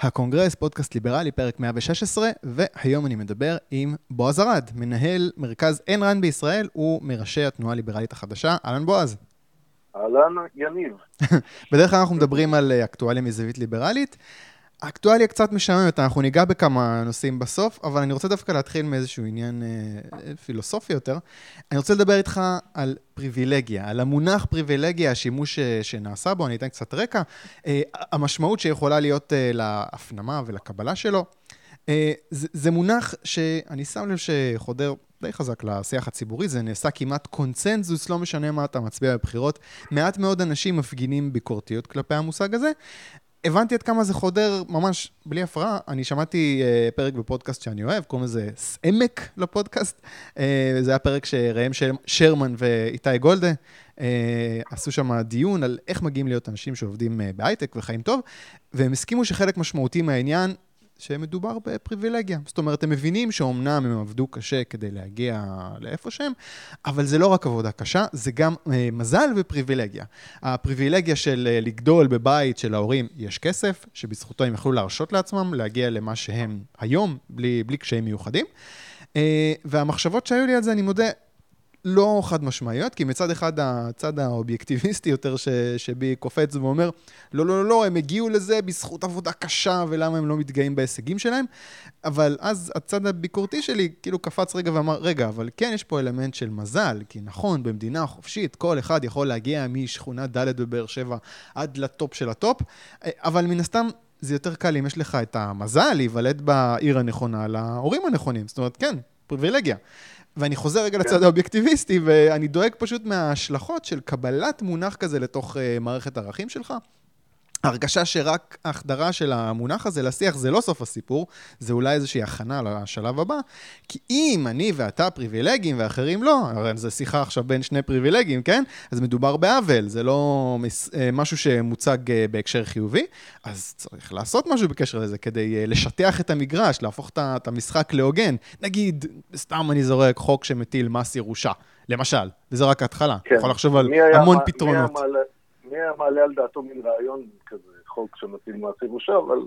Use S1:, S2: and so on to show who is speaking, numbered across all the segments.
S1: הקונגרס, פודקאסט ליברלי, פרק 116, והיום אני מדבר עם בועז ארד, מנהל מרכז איין ראנד בישראל ומראשי התנועה הליברלית החדשה. אהלן בועז.
S2: אהלן יניב.
S1: בדרך כלל אנחנו מדברים על אה, אקטואליה מזווית ליברלית. האקטואליה קצת משעממת, אנחנו ניגע בכמה נושאים בסוף, אבל אני רוצה דווקא להתחיל מאיזשהו עניין אה, פילוסופי יותר. אני רוצה לדבר איתך על פריבילגיה, על המונח פריבילגיה, השימוש אה, שנעשה בו, אני אתן קצת רקע, אה, המשמעות שיכולה להיות אה, להפנמה ולקבלה שלו. אה, זה, זה מונח שאני שם לב שחודר די חזק לשיח הציבורי, זה נעשה כמעט קונצנזוס, לא משנה מה אתה מצביע בבחירות. מעט מאוד אנשים מפגינים ביקורתיות כלפי המושג הזה, הבנתי עד כמה זה חודר ממש בלי הפרעה. אני שמעתי uh, פרק בפודקאסט שאני אוהב, קוראים לזה סעמק לפודקאסט. Uh, זה היה פרק שראם שר, שרמן ואיתי גולדה uh, עשו שם דיון על איך מגיעים להיות אנשים שעובדים uh, בהייטק וחיים טוב, והם הסכימו שחלק משמעותי מהעניין שמדובר בפריבילגיה. זאת אומרת, הם מבינים שאומנם הם עבדו קשה כדי להגיע לאיפה שהם, אבל זה לא רק עבודה קשה, זה גם אה, מזל ופריבילגיה. הפריבילגיה של אה, לגדול בבית של ההורים, יש כסף, שבזכותו הם יכלו להרשות לעצמם להגיע למה שהם היום, בלי, בלי קשיים מיוחדים. אה, והמחשבות שהיו לי על זה, אני מודה, לא חד משמעיות, כי מצד אחד הצד האובייקטיביסטי יותר ש, שבי קופץ ואומר, לא, לא, לא, לא, הם הגיעו לזה בזכות עבודה קשה ולמה הם לא מתגאים בהישגים שלהם, אבל אז הצד הביקורתי שלי כאילו קפץ רגע ואמר, רגע, אבל כן יש פה אלמנט של מזל, כי נכון, במדינה חופשית כל אחד יכול להגיע משכונה ד' בבאר שבע עד לטופ של הטופ, אבל מן הסתם זה יותר קל אם יש לך את המזל להיוולד בעיר הנכונה להורים הנכונים, זאת אומרת, כן, פריבילגיה. ואני חוזר רגע כן. לצד האובייקטיביסטי, ואני דואג פשוט מההשלכות של קבלת מונח כזה לתוך uh, מערכת ערכים שלך. הרגשה שרק החדרה של המונח הזה לשיח זה לא סוף הסיפור, זה אולי איזושהי הכנה לשלב הבא, כי אם אני ואתה פריבילגים ואחרים לא, הרי זו שיחה עכשיו בין שני פריבילגים, כן? אז מדובר בעוול, זה לא אה, משהו שמוצג אה, בהקשר חיובי, אז צריך לעשות משהו בקשר לזה כדי אה, לשטח את המגרש, להפוך את המשחק להוגן. נגיד, סתם אני זורק חוק שמטיל מס ירושה, למשל, וזה רק ההתחלה, כן. יכול לחשוב על המון היה, פתרונות. מי היה.
S2: מי היה מעלה על דעתו מין רעיון כזה, חוק שמטיל מס ירושה, אבל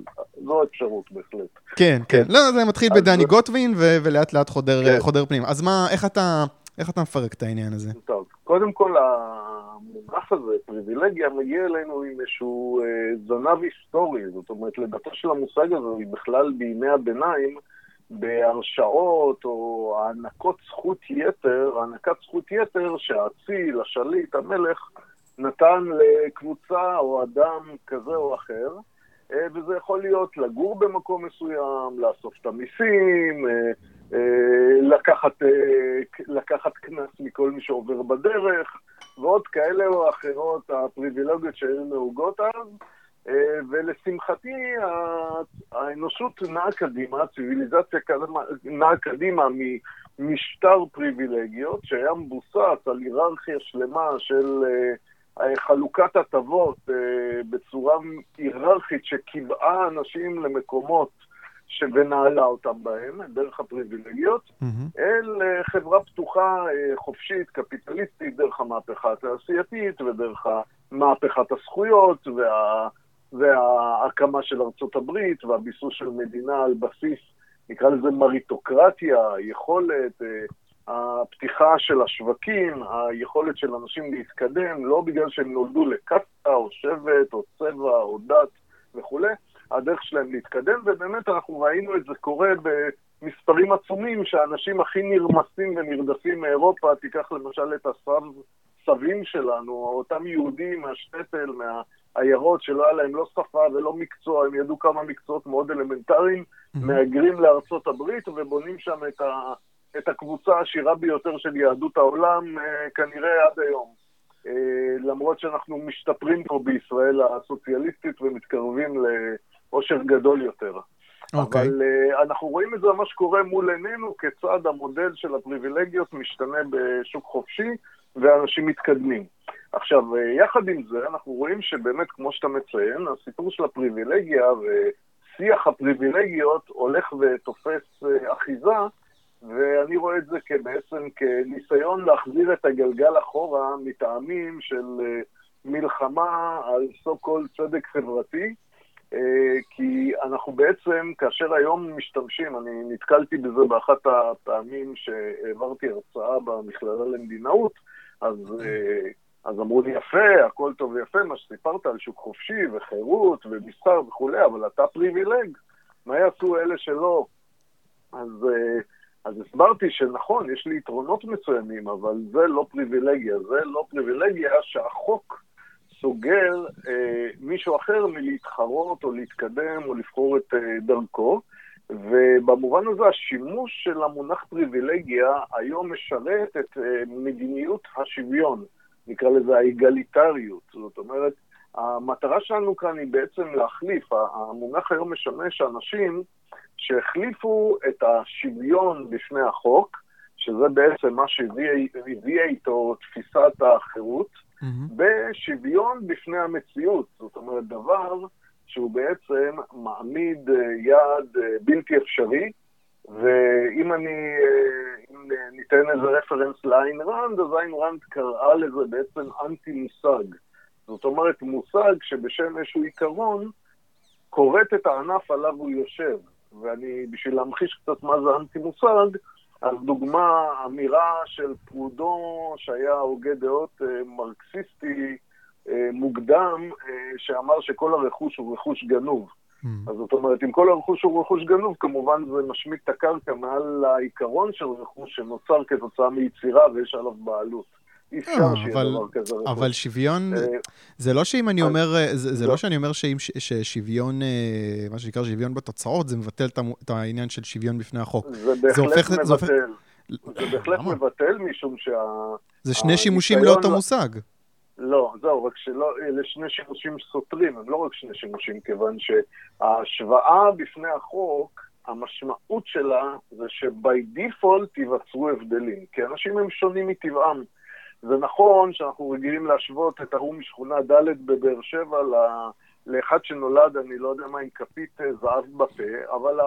S2: זו אפשרות בהחלט.
S1: כן, כן. לא, זה מתחיל בדני גוטווין, ולאט לאט כן. חודר פנים. אז מה, איך אתה... איך אתה מפרק את העניין הזה?
S2: טוב, קודם כל המונח הזה, פריבילגיה, מגיע אלינו עם איזשהו אה, זנב היסטורי, זאת אומרת, לדעתו של המושג הזה היא בכלל בימי הביניים, בהרשעות או הענקות זכות יתר, הענקת זכות יתר שהאציל, השליט, המלך, נתן לקבוצה או אדם כזה או אחר, אה, וזה יכול להיות לגור במקום מסוים, לאסוף את המיסים, אה, אה, לקחת, קנס מכל מי שעובר בדרך, ועוד כאלה או אחרות, הפריבילגיות שהיו נהוגות אז. ולשמחתי האנושות נעה קדימה, הציוויליזציה נעה קדימה ממשטר פריבילגיות שהיה מבוסס על היררכיה שלמה של חלוקת הטבות אה, בצורה היררכית שקיבעה אנשים למקומות ונעלה אותם בהם, דרך הפריבילגיות, mm-hmm. אל אה, חברה פתוחה, אה, חופשית, קפיטליסטית, דרך המהפכה התעשייתית ודרך מהפכת הזכויות וה... וההקמה של ארצות הברית והביסוס של מדינה על בסיס, נקרא לזה מריטוקרטיה, יכולת, הפתיחה של השווקים, היכולת של אנשים להתקדם, לא בגלל שהם נולדו לקסטה או שבט או צבע או דת וכולי, הדרך שלהם להתקדם, ובאמת אנחנו ראינו את זה קורה במספרים עצומים, שהאנשים הכי נרמסים ונרדפים מאירופה, תיקח למשל את הסב, סבים שלנו, אותם יהודים מהשטטל, מהעיירות, שלא היה להם לא שפה ולא מקצוע, הם ידעו כמה מקצועות מאוד אלמנטריים, מהגרים לארצות הברית ובונים שם את ה... את הקבוצה העשירה ביותר של יהדות העולם אה, כנראה עד היום. אה, למרות שאנחנו משתפרים פה בישראל הסוציאליסטית ומתקרבים לאושר גדול יותר. Okay. אוקיי. אבל uh, אנחנו רואים את זה ממש קורה מול עינינו, כיצד המודל של הפריבילגיות משתנה בשוק חופשי ואנשים מתקדמים. עכשיו, יחד עם זה, אנחנו רואים שבאמת, כמו שאתה מציין, הסיפור של הפריבילגיה ושיח הפריבילגיות הולך ותופס אחיזה, ואני רואה את זה בעצם כניסיון להחזיר את הגלגל אחורה מטעמים של אה, מלחמה על סו קול צדק חברתי, אה, כי אנחנו בעצם, כאשר היום משתמשים, אני נתקלתי בזה באחת הפעמים שהעברתי הרצאה במכללה למדינאות, אז, אה, אז אמרו לי, יפה, הכל טוב ויפה, מה שסיפרת על שוק חופשי וחירות ומסחר וכולי, אבל אתה פריבילג, מה יעשו אלה שלא? אז, אה, אז הסברתי שנכון, יש לי יתרונות מסוימים, אבל זה לא פריבילגיה, זה לא פריבילגיה שהחוק סוגר אה, מישהו אחר מלהתחרות או להתקדם או לבחור את אה, דרכו. ובמובן הזה השימוש של המונח פריבילגיה היום משרת את אה, מדיניות השוויון, נקרא לזה האיגליטריות. זאת אומרת, המטרה שלנו כאן היא בעצם להחליף, המונח היום משמש אנשים שהחליפו את השוויון בפני החוק, שזה בעצם מה שהביא איתו תפיסת החירות, mm-hmm. בשוויון בפני המציאות. זאת אומרת, דבר שהוא בעצם מעמיד אה, יעד אה, בלתי אפשרי, ואם אני, אה, אם ניתן איזה רפרנס לאיין ראנד, אז איין ראנד קראה לזה בעצם אנטי מושג. זאת אומרת, מושג שבשם איזשהו עיקרון, כורת את הענף עליו הוא יושב. ואני, בשביל להמחיש קצת מה זה אנטי מושג, אז דוגמה, אמירה של פרודו, שהיה הוגה דעות מרקסיסטי מוקדם, שאמר שכל הרכוש הוא רכוש גנוב. Mm. אז זאת אומרת, אם כל הרכוש הוא רכוש גנוב, כמובן זה משמיט את הקרקע מעל העיקרון של רכוש שנוצר כתוצאה מיצירה ויש עליו בעלות. אי אפשר אה, שיהיה דבר כזה רכוש.
S1: אבל שוויון, אה, זה לא שאם אני אומר, אה, זה לא שאני אומר ששוויון, מה שנקרא שוויון בתוצאות, זה מבטל את העניין של שוויון בפני החוק.
S2: זה בהחלט מבטל. זה בהחלט מבטל, משום שה...
S1: זה שני שימושים לאותו מושג.
S2: לא, זהו, רק שלא, אלה שני שימושים סותרים, הם לא רק שני שימושים, כיוון שההשוואה בפני החוק, המשמעות שלה זה שבי דיפולט ייווצרו הבדלים, כי אנשים הם שונים מטבעם. זה נכון שאנחנו רגילים להשוות את ההוא משכונה ד' בבאר שבע לאחד שנולד, אני לא יודע מה, עם כפית זהב בפה, אבל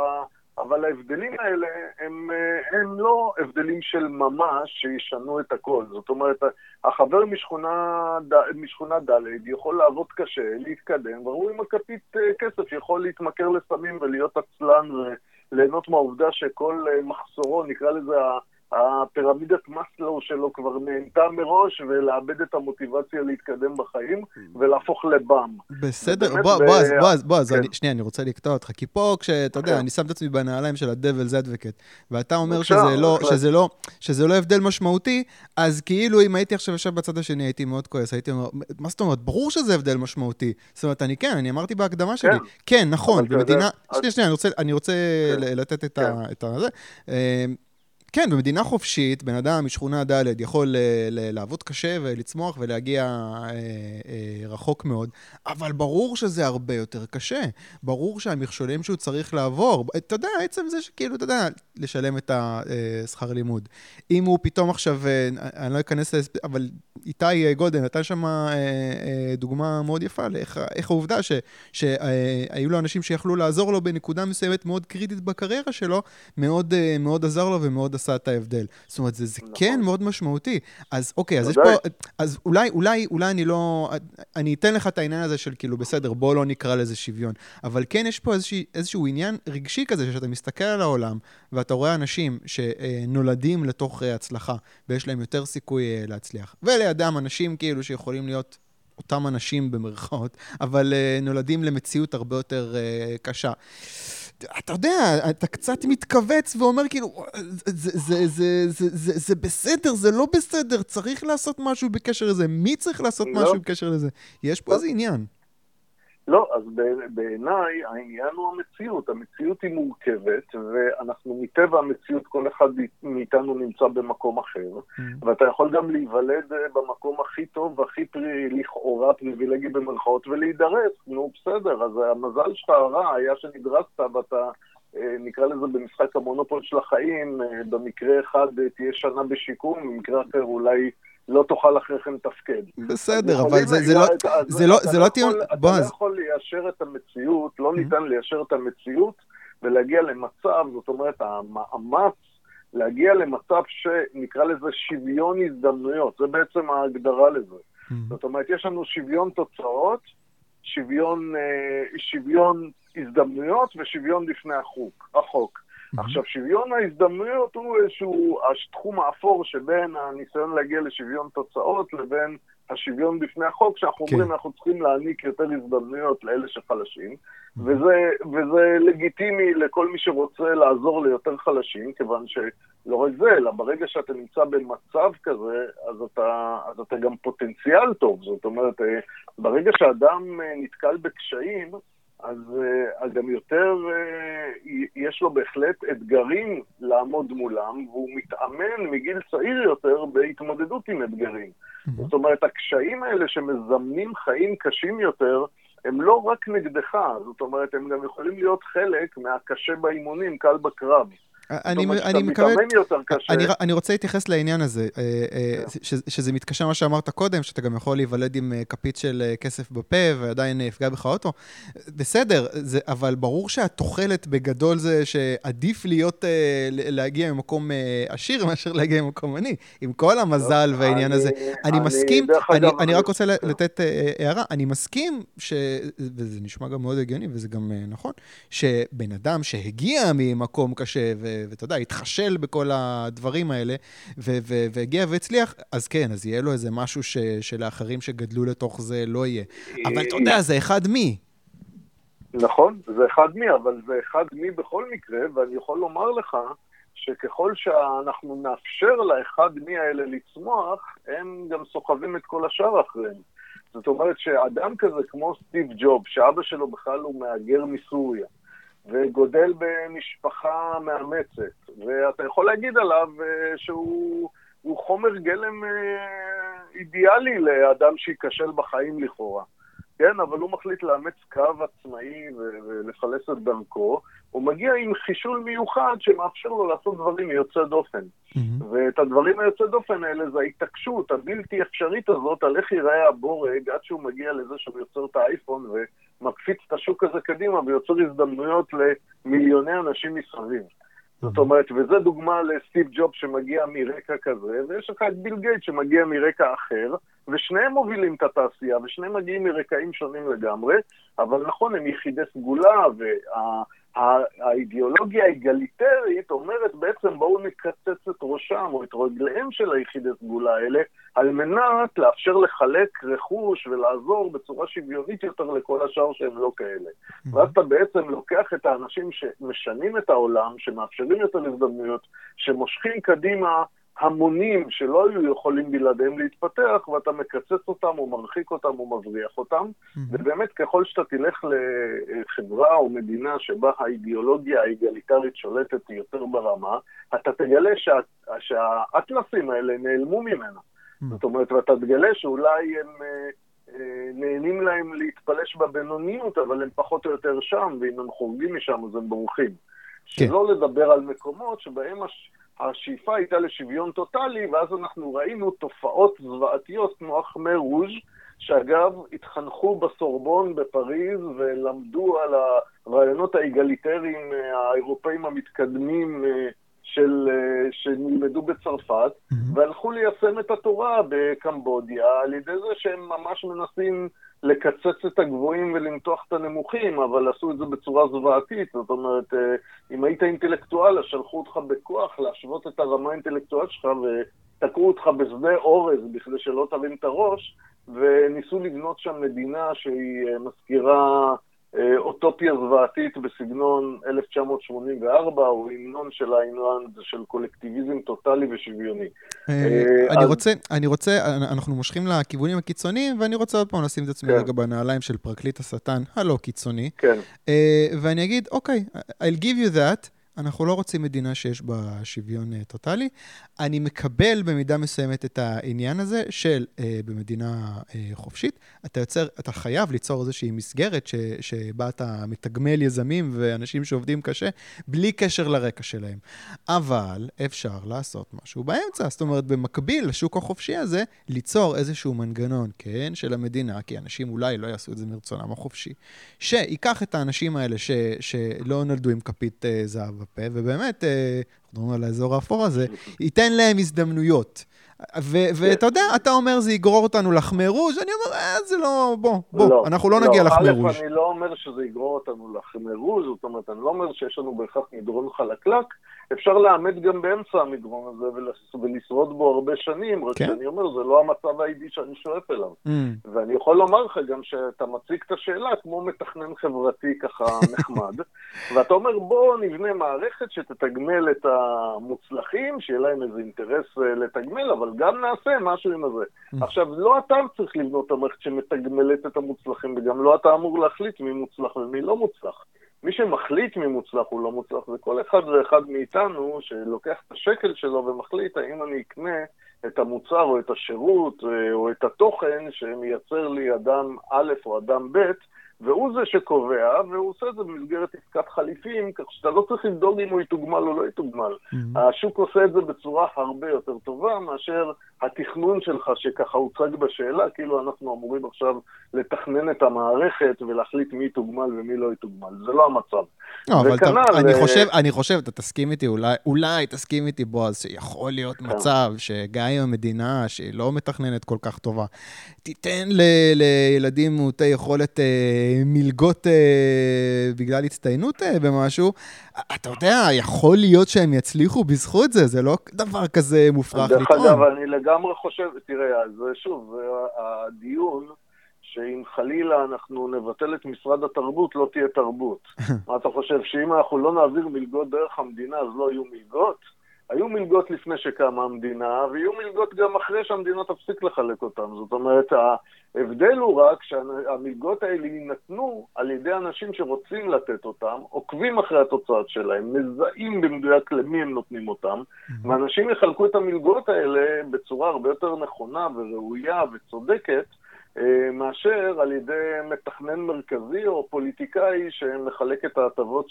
S2: אבל ההבדלים האלה הם, אה, הם לא הבדלים של ממש שישנו את הכל. זאת אומרת, החבר משכונה, משכונה ד' יכול לעבוד קשה, להתקדם, והוא עם הכפית אה, כסף יכול להתמכר לסמים ולהיות עצלן וליהנות מהעובדה שכל אה, מחסורו, נקרא לזה הפירמידת מאסלו שלו כבר נהנתה מראש, ולאבד את המוטיבציה להתקדם בחיים, ולהפוך לבם.
S1: בסדר, בועז, בועז, בועז, כן. שנייה, אני רוצה לקטוע אותך, כי פה כשאתה יודע, כן. אני שם את עצמי בנעליים של ה-Devil's Advocate, ואתה אומר לא, לא, שזה לא הבדל משמעותי, אז כאילו אם הייתי עכשיו יושב בצד השני, הייתי מאוד כועס, הייתי אומר, מה זאת אומרת, ברור שזה הבדל משמעותי. זאת אומרת, אני כן, אני אמרתי בהקדמה שלי, כן, כן נכון, במדינה, שנייה, שנייה, אני רוצה לתת את זה. כן, במדינה חופשית, בן אדם משכונה ד' יכול אה, לעבוד קשה ולצמוח ולהגיע אה, אה, רחוק מאוד, אבל ברור שזה הרבה יותר קשה. ברור שהמכשולים שהוא צריך לעבור, אתה יודע, עצם זה שכאילו, אתה יודע, לשלם את השכר לימוד. אם הוא פתאום עכשיו, אני לא אכנס אבל איתי גודן נתן שם דוגמה מאוד יפה לאיך העובדה ש, שהיו לו אנשים שיכלו לעזור לו בנקודה מסוימת מאוד קריטית בקריירה שלו, מאוד, מאוד עזר לו ומאוד עשה את ההבדל. זאת אומרת, זה, זה נכון. כן מאוד משמעותי. אז אוקיי, אז יש פה... אז אולי, אולי, אולי אני לא... אני אתן לך את העניין הזה של כאילו, בסדר, בוא לא נקרא לזה שוויון. אבל כן, יש פה איזשה, איזשהו עניין רגשי כזה, שאתה מסתכל על העולם, ואתה רואה אנשים שנולדים לתוך הצלחה, ויש להם יותר סיכוי אה, להצליח. ולידם אנשים כאילו שיכולים להיות... אותם אנשים במרכאות, אבל uh, נולדים למציאות הרבה יותר uh, קשה. אתה יודע, אתה קצת מתכווץ ואומר כאילו, זה, זה, זה, זה, זה, זה בסדר, זה לא בסדר, צריך לעשות משהו בקשר לזה. מי צריך לעשות לא. משהו בקשר לזה? יש פה לא. איזה עניין.
S2: לא, אז בעיניי העניין הוא המציאות. המציאות היא מורכבת, ואנחנו מטבע המציאות, כל אחד מאיתנו נמצא במקום אחר, mm. ואתה יכול גם להיוולד אה, במקום הכי טוב והכי פרי, לכאורה פריבילגי במרכאות ולהידרס. נו, בסדר, אז המזל שלך הרע היה שנדרסת ואתה... אה, נקרא לזה במשחק המונופול של החיים, אה, במקרה אחד תהיה שנה בשיקום, במקרה אחר אולי לא תוכל אחרי כן לתפקד.
S1: בסדר, אבל זה, זה, לא, זה לא, זה לא טיעון,
S2: בועז. אתה לא יכול ליישר את המציאות, לא ניתן ליישר את המציאות ולהגיע למצב, זאת אומרת, המאמץ להגיע למצב שנקרא לזה שוויון הזדמנויות, זה בעצם ההגדרה לזה. זאת אומרת, יש לנו שוויון תוצאות, שוויון, אה, שוויון הזדמנויות ושוויון בפני החוק. החוק. עכשיו, שוויון ההזדמנויות הוא איזשהו תחום האפור שבין הניסיון להגיע לשוויון תוצאות לבין השוויון בפני החוק, שאנחנו כן. אומרים, אנחנו צריכים להעניק יותר הזדמנויות לאלה שחלשים. וזה, וזה לגיטימי לכל מי שרוצה לעזור ליותר חלשים, כיוון שלא רק זה, אלא ברגע שאתה נמצא במצב כזה, אז אתה, אז אתה גם פוטנציאל טוב. זאת אומרת, אה, ברגע שאדם אה, נתקל בקשיים, אז, אה, אז גם יותר, יש לו בהחלט אתגרים לעמוד מולם, והוא מתאמן מגיל צעיר יותר בהתמודדות עם אתגרים. Mm-hmm. זאת אומרת, הקשיים האלה שמזמנים חיים קשים יותר, הם לא רק נגדך, זאת אומרת, הם גם יכולים להיות חלק מהקשה באימונים, קל בקרב.
S1: אני, אני מקווה... אני, אני רוצה להתייחס לעניין הזה, אה, אה, ש, שזה מתקשר מה שאמרת קודם, שאתה גם יכול להיוולד עם אה, כפית של כסף בפה ועדיין יפגע בך אוטו. בסדר, זה, אבל ברור שהתוחלת בגדול זה שעדיף להיות, להגיע ממקום עשיר מאשר להגיע ממקום עני, עם כל המזל והעניין הזה. אני מסכים, אני, אני רק רוצה לתת הערה, אני מסכים, ש, וזה נשמע גם מאוד הגיוני וזה גם נכון, שבן אדם שהגיע ממקום קשה, ו... ואתה יודע, התחשל בכל הדברים האלה, והגיע והצליח, אז כן, אז יהיה לו איזה משהו ש, שלאחרים שגדלו לתוך זה לא יהיה. אבל אתה יודע, זה אחד מי.
S2: נכון, זה אחד מי, אבל זה אחד מי בכל מקרה, ואני יכול לומר לך שככל שאנחנו נאפשר לאחד מי האלה לצמוח, הם גם סוחבים את כל השאר אחריהם. זאת אומרת שאדם כזה כמו סטיב ג'וב, שאבא שלו בכלל הוא מהגר מסוריה, וגודל במשפחה מאמצת, ואתה יכול להגיד עליו אה, שהוא חומר גלם אה, אידיאלי לאדם שייכשל בחיים לכאורה. כן, אבל הוא מחליט לאמץ קו עצמאי ולפלס את דרכו, הוא מגיע עם חישול מיוחד שמאפשר לו לעשות דברים יוצא דופן. Mm-hmm. ואת הדברים היוצא דופן האלה זה ההתעקשות הבלתי אפשרית הזאת על איך ייראה הבורג עד שהוא מגיע לזה שהוא יוצר את האייפון ומקפיץ את השוק הזה קדימה ויוצר הזדמנויות למיליוני אנשים מסביב. זאת אומרת, וזו דוגמה לסטיב ג'וב שמגיע מרקע כזה, ויש לך את ביל גייט שמגיע מרקע אחר, ושניהם מובילים את התעשייה, ושניהם מגיעים מרקעים שונים לגמרי, אבל נכון, הם יחידי סגולה, וה... האידיאולוגיה האגליטרית אומרת בעצם בואו נקצץ את ראשם או את רגליהם של היחידי סגולה האלה על מנת לאפשר לחלק רכוש ולעזור בצורה שוויונית יותר לכל השאר שהם לא כאלה. ואז אתה בעצם לוקח את האנשים שמשנים את העולם, שמאפשרים יותר הזדמנויות, שמושכים קדימה המונים שלא היו יכולים בלעדיהם להתפתח, ואתה מקצץ אותם או מרחיק אותם או מבריח אותם. Mm-hmm. ובאמת, ככל שאתה תלך לחברה או מדינה שבה האידיאולוגיה האגליטרית שולטת יותר ברמה, אתה תגלה שה, שהאטלסים האלה נעלמו ממנה. Mm-hmm. זאת אומרת, ואתה תגלה שאולי הם... אה, אה, נהנים להם להתפלש בבינוניות, אבל הם פחות או יותר שם, ואם הם חורגים משם אז הם בורחים. כן. שלא לדבר על מקומות שבהם הש... השאיפה הייתה לשוויון טוטאלי, ואז אנחנו ראינו תופעות זוועתיות כמו החמר רוז', שאגב, התחנכו בסורבון בפריז ולמדו על הרעיונות האגליטריים אה, האירופאים המתקדמים אה, של, אה, שנלמדו בצרפת, mm-hmm. והלכו ליישם את התורה בקמבודיה על ידי זה שהם ממש מנסים לקצץ את הגבוהים ולמתוח את הנמוכים, אבל עשו את זה בצורה זוועתית. זאת אומרת, אה, אם היית אינטלקטואל, אז שלחו אותך בכוח להשוות את הרמה האינטלקטואלית שלך ותקעו אותך בשדה אורז בכדי שלא תרים את הראש, וניסו לבנות שם מדינה שהיא אה, מזכירה אוטופיה זוועתית בסגנון 1984, או המנון של איינלנד של קולקטיביזם טוטאלי ושוויוני.
S1: אה, אה, אני רוצה, אני רוצה, אנחנו מושכים לכיוונים הקיצוניים, ואני רוצה עוד פעם לשים את עצמי כן. רגע בנעליים של פרקליט השטן הלא קיצוני.
S2: כן.
S1: ואני אגיד, אוקיי, I'll give you that. אנחנו לא רוצים מדינה שיש בה שוויון uh, טוטאלי. אני מקבל במידה מסוימת את העניין הזה של uh, במדינה uh, חופשית, אתה יוצר, אתה חייב ליצור איזושהי מסגרת ש, שבה אתה מתגמל יזמים ואנשים שעובדים קשה, בלי קשר לרקע שלהם. אבל אפשר לעשות משהו באמצע, זאת אומרת, במקביל לשוק החופשי הזה, ליצור איזשהו מנגנון, כן, של המדינה, כי אנשים אולי לא יעשו את זה מרצונם החופשי, שייקח את האנשים האלה ש, שלא נולדו עם כפית uh, זהב בפה, ובאמת, אה, אנחנו מדברים על האזור האפור הזה, ייתן להם הזדמנויות. ואתה יודע, אתה אומר זה יגרור אותנו לחמי רוז', אני אומר, אה, זה לא, בוא, בוא, לא, אנחנו לא, לא נגיע לחמי רוז'.
S2: א', אני לא אומר שזה יגרור אותנו לחמי רוז', זאת אומרת, אני לא אומר שיש לנו בהכרח מדרון חלקלק, אפשר לאמת גם באמצע המדרון הזה ולשרוד בו הרבה שנים, רק כן? שאני אומר, זה לא המצב האידי שאני שואף אליו. Mm. ואני יכול לומר לך גם שאתה מציג את השאלה כמו מתכנן חברתי ככה נחמד, ואתה אומר, בוא נבנה מערכת שתתגמל את המוצלחים, שיהיה להם איזה אינטרס אה, לתגמל, אבל גם נעשה משהו עם הזה. Mm. עכשיו, לא אתה צריך לבנות את המערכת שמתגמלת את המוצלחים, וגם לא אתה אמור להחליט מי מוצלח ומי לא מוצלח. מי שמחליט מי מוצלח או לא מוצלח זה כל אחד ואחד מאיתנו שלוקח את השקל שלו ומחליט האם אני אקנה את המוצר או את השירות אה, או את התוכן שמייצר לי אדם א' או אדם ב', והוא זה שקובע, והוא עושה את זה במסגרת עסקת חליפים, כך שאתה לא צריך לדאוג אם הוא יתוגמל או לא יתוגמל. Mm-hmm. השוק עושה את זה בצורה הרבה יותר טובה מאשר התכנון שלך, שככה הוצג בשאלה, כאילו אנחנו אמורים עכשיו לתכנן את המערכת ולהחליט מי יתוגמל ומי לא יתוגמל. זה לא המצב.
S1: לא, אבל אתה, אני, חושב, אני חושב, אתה תסכים איתי, אולי, אולי תסכים איתי, בועז, שיכול להיות כן. מצב שגם אם המדינה, שהיא לא מתכננת כל כך טובה, תיתן ל, לילדים מעוטי יכולת אה, מלגות אה, בגלל הצטיינות אה, במשהו, אתה יודע, יכול להיות שהם יצליחו בזכות זה, זה לא דבר כזה מופרך
S2: לטעון. דרך אגב, אני לגמרי חושב, תראה, אז שוב, הדיון... שאם חלילה אנחנו נבטל את משרד התרבות, לא תהיה תרבות. מה אתה חושב, שאם אנחנו לא נעביר מלגות דרך המדינה, אז לא יהיו מלגות? היו מלגות לפני שקמה המדינה, ויהיו מלגות גם אחרי שהמדינה תפסיק לחלק אותן. זאת אומרת, ההבדל הוא רק שהמלגות האלה יינתנו על ידי אנשים שרוצים לתת אותן, עוקבים אחרי התוצאות שלהם, מזהים במדויק למי הם נותנים אותן, ואנשים יחלקו את המלגות האלה בצורה הרבה יותר נכונה וראויה וצודקת, אה, מאשר על ידי מתכנן מרכזי או פוליטיקאי שמחלק את ההטבות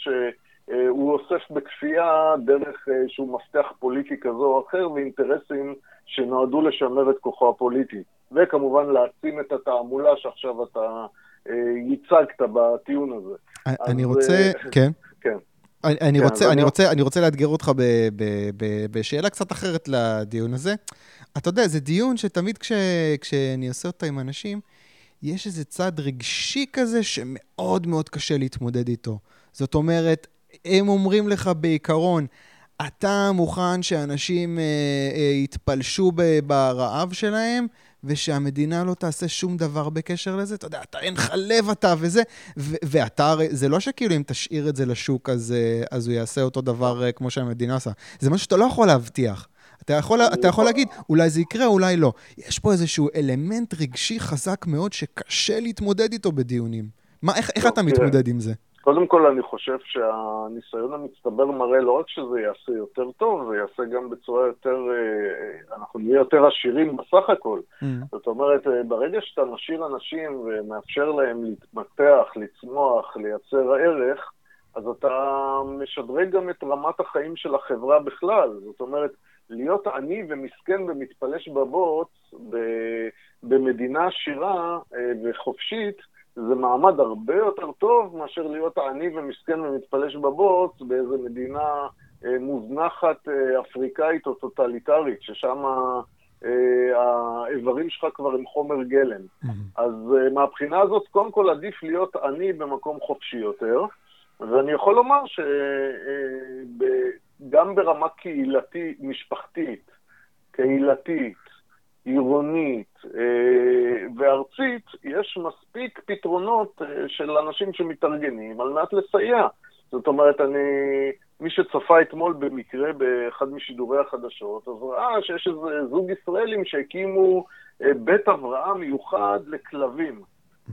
S2: שהוא אוסף בכפייה דרך איזשהו אה, מפתח פוליטי כזה או אחר ואינטרסים שנועדו לשמר את כוחו הפוליטי. וכמובן להעצים את התעמולה שעכשיו אתה אה, ייצגת בטיעון הזה.
S1: אני רוצה, כן. כן. אני, אני, כן, רוצה, אני, רוצה, אני רוצה לאתגר אותך ב, ב, ב, בשאלה קצת אחרת לדיון הזה. אתה יודע, זה דיון שתמיד כש, כשאני עושה אותה עם אנשים, יש איזה צד רגשי כזה שמאוד מאוד קשה להתמודד איתו. זאת אומרת, הם אומרים לך בעיקרון, אתה מוכן שאנשים אה, אה, יתפלשו ב, ברעב שלהם, ושהמדינה לא תעשה שום דבר בקשר לזה? אתה יודע, אתה אין לך לב אתה וזה, ו- ואתה, זה לא שכאילו אם תשאיר את זה לשוק, אז, אה, אז הוא יעשה אותו דבר אה, כמו שהמדינה עושה. זה משהו שאתה לא יכול להבטיח. אתה יכול, אתה יכול להגיד, אולי זה יקרה, אולי לא. יש פה איזשהו אלמנט רגשי חזק מאוד שקשה להתמודד איתו בדיונים. מה, איך, איך אתה מתמודד עם זה?
S2: קודם כל, אני חושב שהניסיון המצטבר מראה לא רק שזה יעשה יותר טוב, זה יעשה גם בצורה יותר, אה, אנחנו נהיה יותר עשירים בסך הכל. Mm. זאת אומרת, אה, ברגע שאתה משאיר אנשים ומאפשר להם להתמתח, לצמוח, לייצר ערך, אז אתה משדרג גם את רמת החיים של החברה בכלל. זאת אומרת, להיות עני ומסכן ומתפלש בבוץ במדינה עשירה אה, וחופשית, זה מעמד הרבה יותר טוב מאשר להיות עני ומסכן ומתפלש בבוץ באיזה מדינה אה, מוזנחת אה, אפריקאית או טוטליטרית, ששם האיברים שלך כבר הם חומר גלם. Mm-hmm. אז מהבחינה הזאת, קודם כל עדיף להיות עני במקום חופשי יותר, ואני יכול לומר ש... גם ברמה קהילתית, משפחתית, קהילתית, עירונית אה, וארצית, יש מספיק פתרונות אה, של אנשים שמתארגנים על מנת לסייע. זאת אומרת, אני, מי שצפה אתמול במקרה באחד משידורי החדשות, אז ראה שיש איזה זוג ישראלים שהקימו אה, בית הבראה מיוחד לכלבים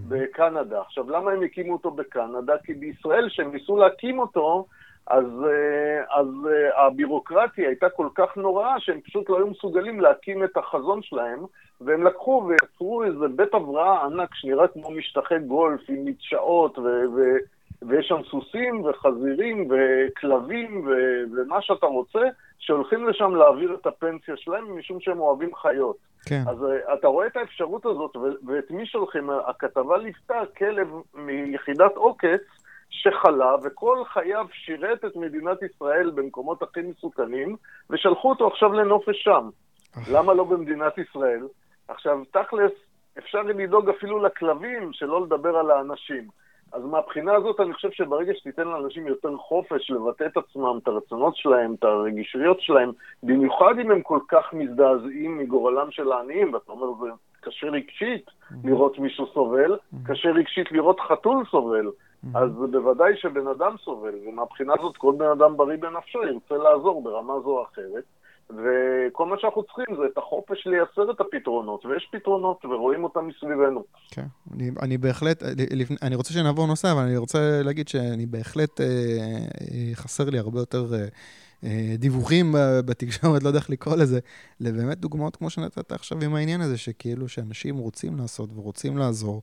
S2: בקנדה. עכשיו, למה הם הקימו אותו בקנדה? כי בישראל, כשהם ניסו להקים אותו, אז, אה, אז אה, הבירוקרטיה הייתה כל כך נוראה שהם פשוט לא היו מסוגלים להקים את החזון שלהם, והם לקחו ויצרו איזה בית הבראה ענק שנראה כמו משטחי גולף עם מדשאות, ו- ו- ויש שם סוסים וחזירים וכלבים ו- ומה שאתה רוצה, שהולכים לשם להעביר את הפנסיה שלהם משום שהם אוהבים חיות. כן. אז uh, אתה רואה את האפשרות הזאת, ו- ואת מי שולחים? הכתבה ליוותה כלב מיחידת עוקץ, שחלה וכל חייו שירת את מדינת ישראל במקומות הכי מסוכנים, ושלחו אותו עכשיו לנופש שם. למה לא במדינת ישראל? עכשיו, תכלס, אפשר לדאוג אפילו לכלבים, שלא לדבר על האנשים. אז מהבחינה הזאת אני חושב שברגע שתיתן לאנשים יותר חופש לבטא את עצמם, את הרצונות שלהם, את הרגישויות שלהם, במיוחד אם הם כל כך מזדעזעים מגורלם של העניים, ואתה אומר, זה קשה רגשית לראות מישהו סובל, קשה רגשית לראות חתול סובל, אז בוודאי שבן אדם סובל, ומהבחינה הזאת כל בן אדם בריא בנפשו ירצה לעזור ברמה זו או אחרת. וכל מה שאנחנו צריכים זה את החופש לייצר את הפתרונות, ויש פתרונות, ורואים אותם מסביבנו.
S1: כן, אני, אני בהחלט, אני רוצה שנעבור נושא, אבל אני רוצה להגיד שאני בהחלט, אה, אה, חסר לי הרבה יותר אה, אה, דיווחים בתקשורת, לא יודע איך לקרוא לזה, לבאמת דוגמאות כמו שנתת עכשיו עם העניין הזה, שכאילו שאנשים רוצים לעשות ורוצים לעזור.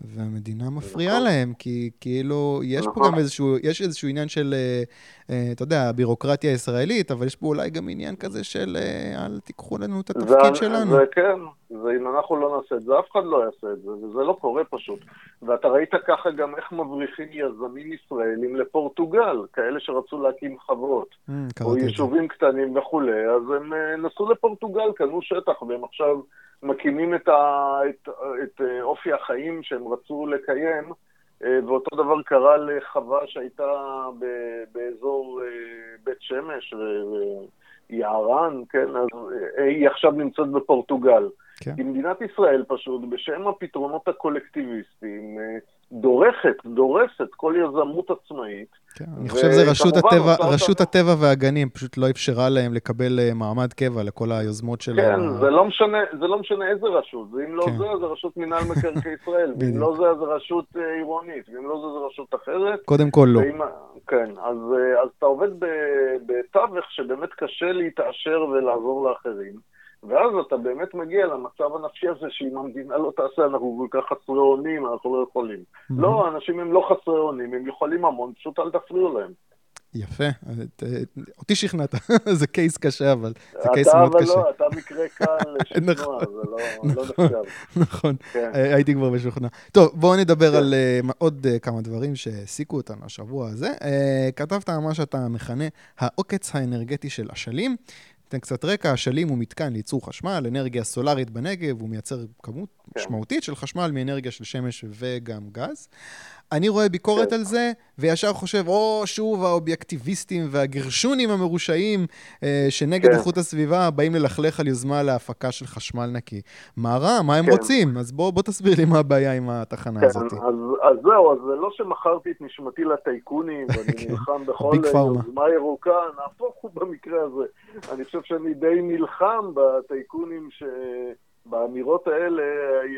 S1: והמדינה מפריעה נכון. להם, כי כאילו, יש נכון. פה גם איזשהו, יש איזשהו עניין של, אה, אה, אתה יודע, הבירוקרטיה הישראלית, אבל יש פה אולי גם עניין כזה של, אה, אל תיקחו לנו את התפקיד
S2: זה,
S1: שלנו.
S2: זה כן, ואם אנחנו לא נעשה את זה, אף אחד לא יעשה את זה, וזה לא קורה פשוט. ואתה ראית ככה גם איך מבריחים יזמים ישראלים לפורטוגל, כאלה שרצו להקים חברות, mm, או יישובים קטנים וכולי, אז הם נסעו לפורטוגל, קנו שטח, והם עכשיו... מקימים את, ה, את, את אה, אופי החיים שהם רצו לקיים, אה, ואותו דבר קרה לחווה שהייתה ב, באזור אה, בית שמש ויערן, כן, אז היא עכשיו נמצאת בפורטוגל. כן. כי מדינת ישראל פשוט, בשם הפתרונות הקולקטיביסטיים, דורכת, דורסת כל יזמות עצמאית.
S1: כן, אני חושב שזה רשות הטבע, רשות הטבע והגנים, פשוט לא אפשרה להם לקבל אה, מעמד קבע לכל היוזמות של
S2: כן, ה... זה לא משנה, זה לא משנה איזה רשות, ואם לא כן. זה, זה רשות מינהל מקרקעי ישראל, ואם לא זה, זה רשות אה, עירונית, ואם לא זה, זה רשות אחרת.
S1: קודם כל לא. ואם,
S2: כן, אז, אה, אז אתה עובד בתווך שבאמת קשה להתעשר ולעזור לאחרים. ואז אתה באמת מגיע למצב הנפשי הזה שאם המדינה לא תעשה, אנחנו כל כך חסרי אונים, אנחנו לא יכולים. Mm-hmm. לא, האנשים הם לא חסרי אונים, הם יכולים המון, פשוט אל תפריעו להם.
S1: יפה, אותי שכנעת, זה קייס קשה, אבל זה קייס מאוד קשה.
S2: אתה אבל לא, אתה מקרה קל לשכנוע, נכון. זה לא, לא נכון, נחשב.
S1: נכון, כן. אה, הייתי כבר משוכנע. טוב, בואו נדבר כן. על אה, עוד אה, כמה דברים שהעסיקו אותנו השבוע הזה. כתבת מה שאתה מכנה העוקץ האנרגטי של אשלים. ניתן קצת רקע, אשלים הוא מתקן לייצור חשמל, אנרגיה סולארית בנגב, הוא מייצר כמות כן. משמעותית של חשמל מאנרגיה של שמש וגם גז. אני רואה ביקורת כן. על זה, וישר חושב, או, שוב האובייקטיביסטים והגרשונים המרושעים אה, שנגד כן. איכות הסביבה באים ללכלך על יוזמה להפקה של חשמל נקי. מה רע? מה הם כן. רוצים? אז בוא, בוא תסביר לי מה הבעיה עם התחנה כן, הזאת.
S2: אז, אז זהו, אז זה לא שמכרתי את נשמתי לטייקונים, ואני. נלחם בכל יוזמה ירוקה, נהפוך הוא במקרה הזה. אני חושב שאני די נלחם בטייקונים ש... באמירות האלה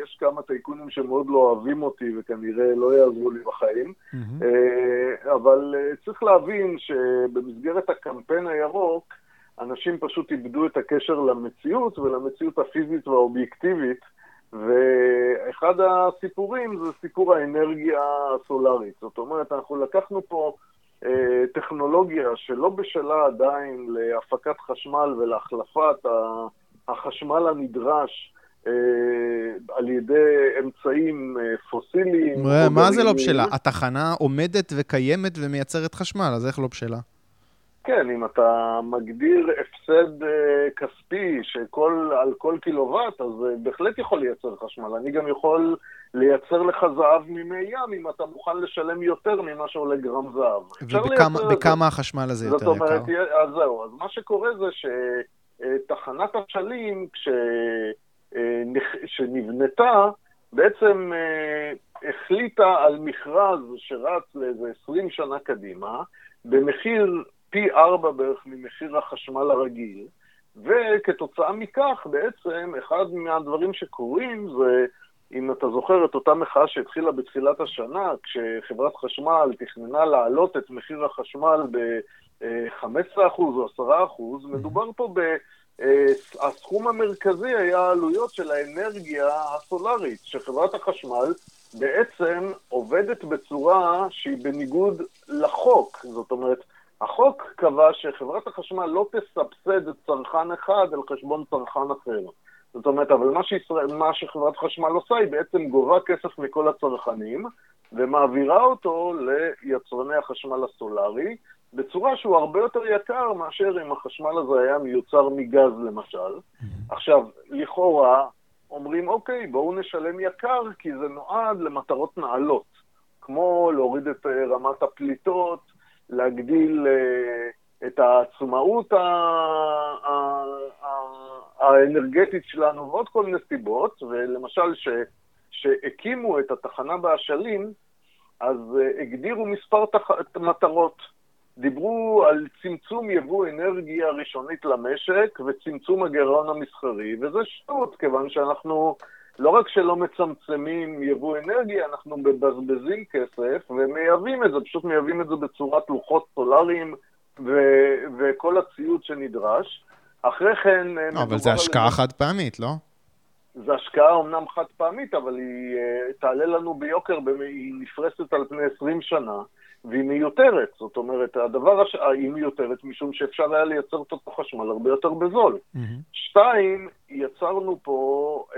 S2: יש כמה טייקונים שמאוד לא אוהבים אותי וכנראה לא יעזרו לי בחיים. Mm-hmm. אבל אה, צריך להבין שבמסגרת הקמפיין הירוק, אנשים פשוט איבדו את הקשר למציאות ולמציאות הפיזית והאובייקטיבית. ואחד הסיפורים זה סיפור האנרגיה הסולארית. זאת אומרת, אנחנו לקחנו פה אה, טכנולוגיה שלא בשלה עדיין להפקת חשמל ולהחלפת החשמל הנדרש על ידי אמצעים אה, פוסיליים.
S1: מה זה לא בשלה? התחנה עומדת וקיימת ומייצרת חשמל, אז איך לא בשלה?
S2: כן, אם אתה מגדיר הפסד אה, כספי שכל, על כל קילוואט, אז זה בהחלט יכול לייצר חשמל. אני גם יכול לייצר לך זהב ממי ים אם אתה מוכן לשלם יותר ממה שעולה גרם זהב.
S1: ובכמה החשמל הזה יותר יקר? זאת אומרת,
S2: אז זהו, אז מה שקורה זה שתחנת אשלים, כש... שנבנתה, בעצם אה, החליטה על מכרז שרץ לאיזה 20 שנה קדימה, במחיר פי ארבע בערך ממחיר החשמל הרגיל, וכתוצאה מכך בעצם אחד מהדברים שקורים זה, אם אתה זוכר את אותה מחאה שהתחילה בתחילת השנה, כשחברת חשמל תכננה להעלות את מחיר החשמל ב-15% או 10%, מדובר פה ב... אה, הסכום המרכזי היה העלויות של האנרגיה הסולארית, שחברת החשמל בעצם עובדת בצורה שהיא בניגוד לחוק. זאת אומרת, החוק קבע שחברת החשמל לא תסבסד צרכן אחד על חשבון צרכן אחר. זאת אומרת, אבל מה, שישראל, מה שחברת חשמל עושה, היא בעצם גובה כסף מכל הצרכנים ומעבירה אותו ליצרני החשמל הסולארי, בצורה שהוא הרבה יותר יקר מאשר אם החשמל הזה היה מיוצר מגז למשל. Mm-hmm. עכשיו, לכאורה, אומרים, אוקיי, בואו נשלם יקר, כי זה נועד למטרות נעלות, כמו להוריד את אה, רמת הפליטות, להגדיל אה, את העצמאות האנרגטית שלנו ועוד כל מיני סיבות, ולמשל, כשהקימו את התחנה באשלים, אז uh, הגדירו מספר תח... מטרות. דיברו על צמצום יבוא אנרגיה ראשונית למשק וצמצום הגירעון המסחרי, וזה שטות, כיוון שאנחנו לא רק שלא מצמצמים יבוא אנרגיה, אנחנו מבזבזים כסף ומייבאים את זה, פשוט מייבאים את זה בצורת לוחות סולאריים ו- וכל הציוד שנדרש. אחרי כן...
S1: לא, אבל זה השקעה חד פעמית, לא?
S2: זו השקעה אמנם חד פעמית, אבל היא uh, תעלה לנו ביוקר, היא נפרסת על פני 20 שנה, והיא מיותרת. זאת אומרת, הדבר הש... היא מיותרת משום שאפשר היה לייצר את אותו חשמל הרבה יותר בזול. Mm-hmm. שתיים, יצרנו פה, uh,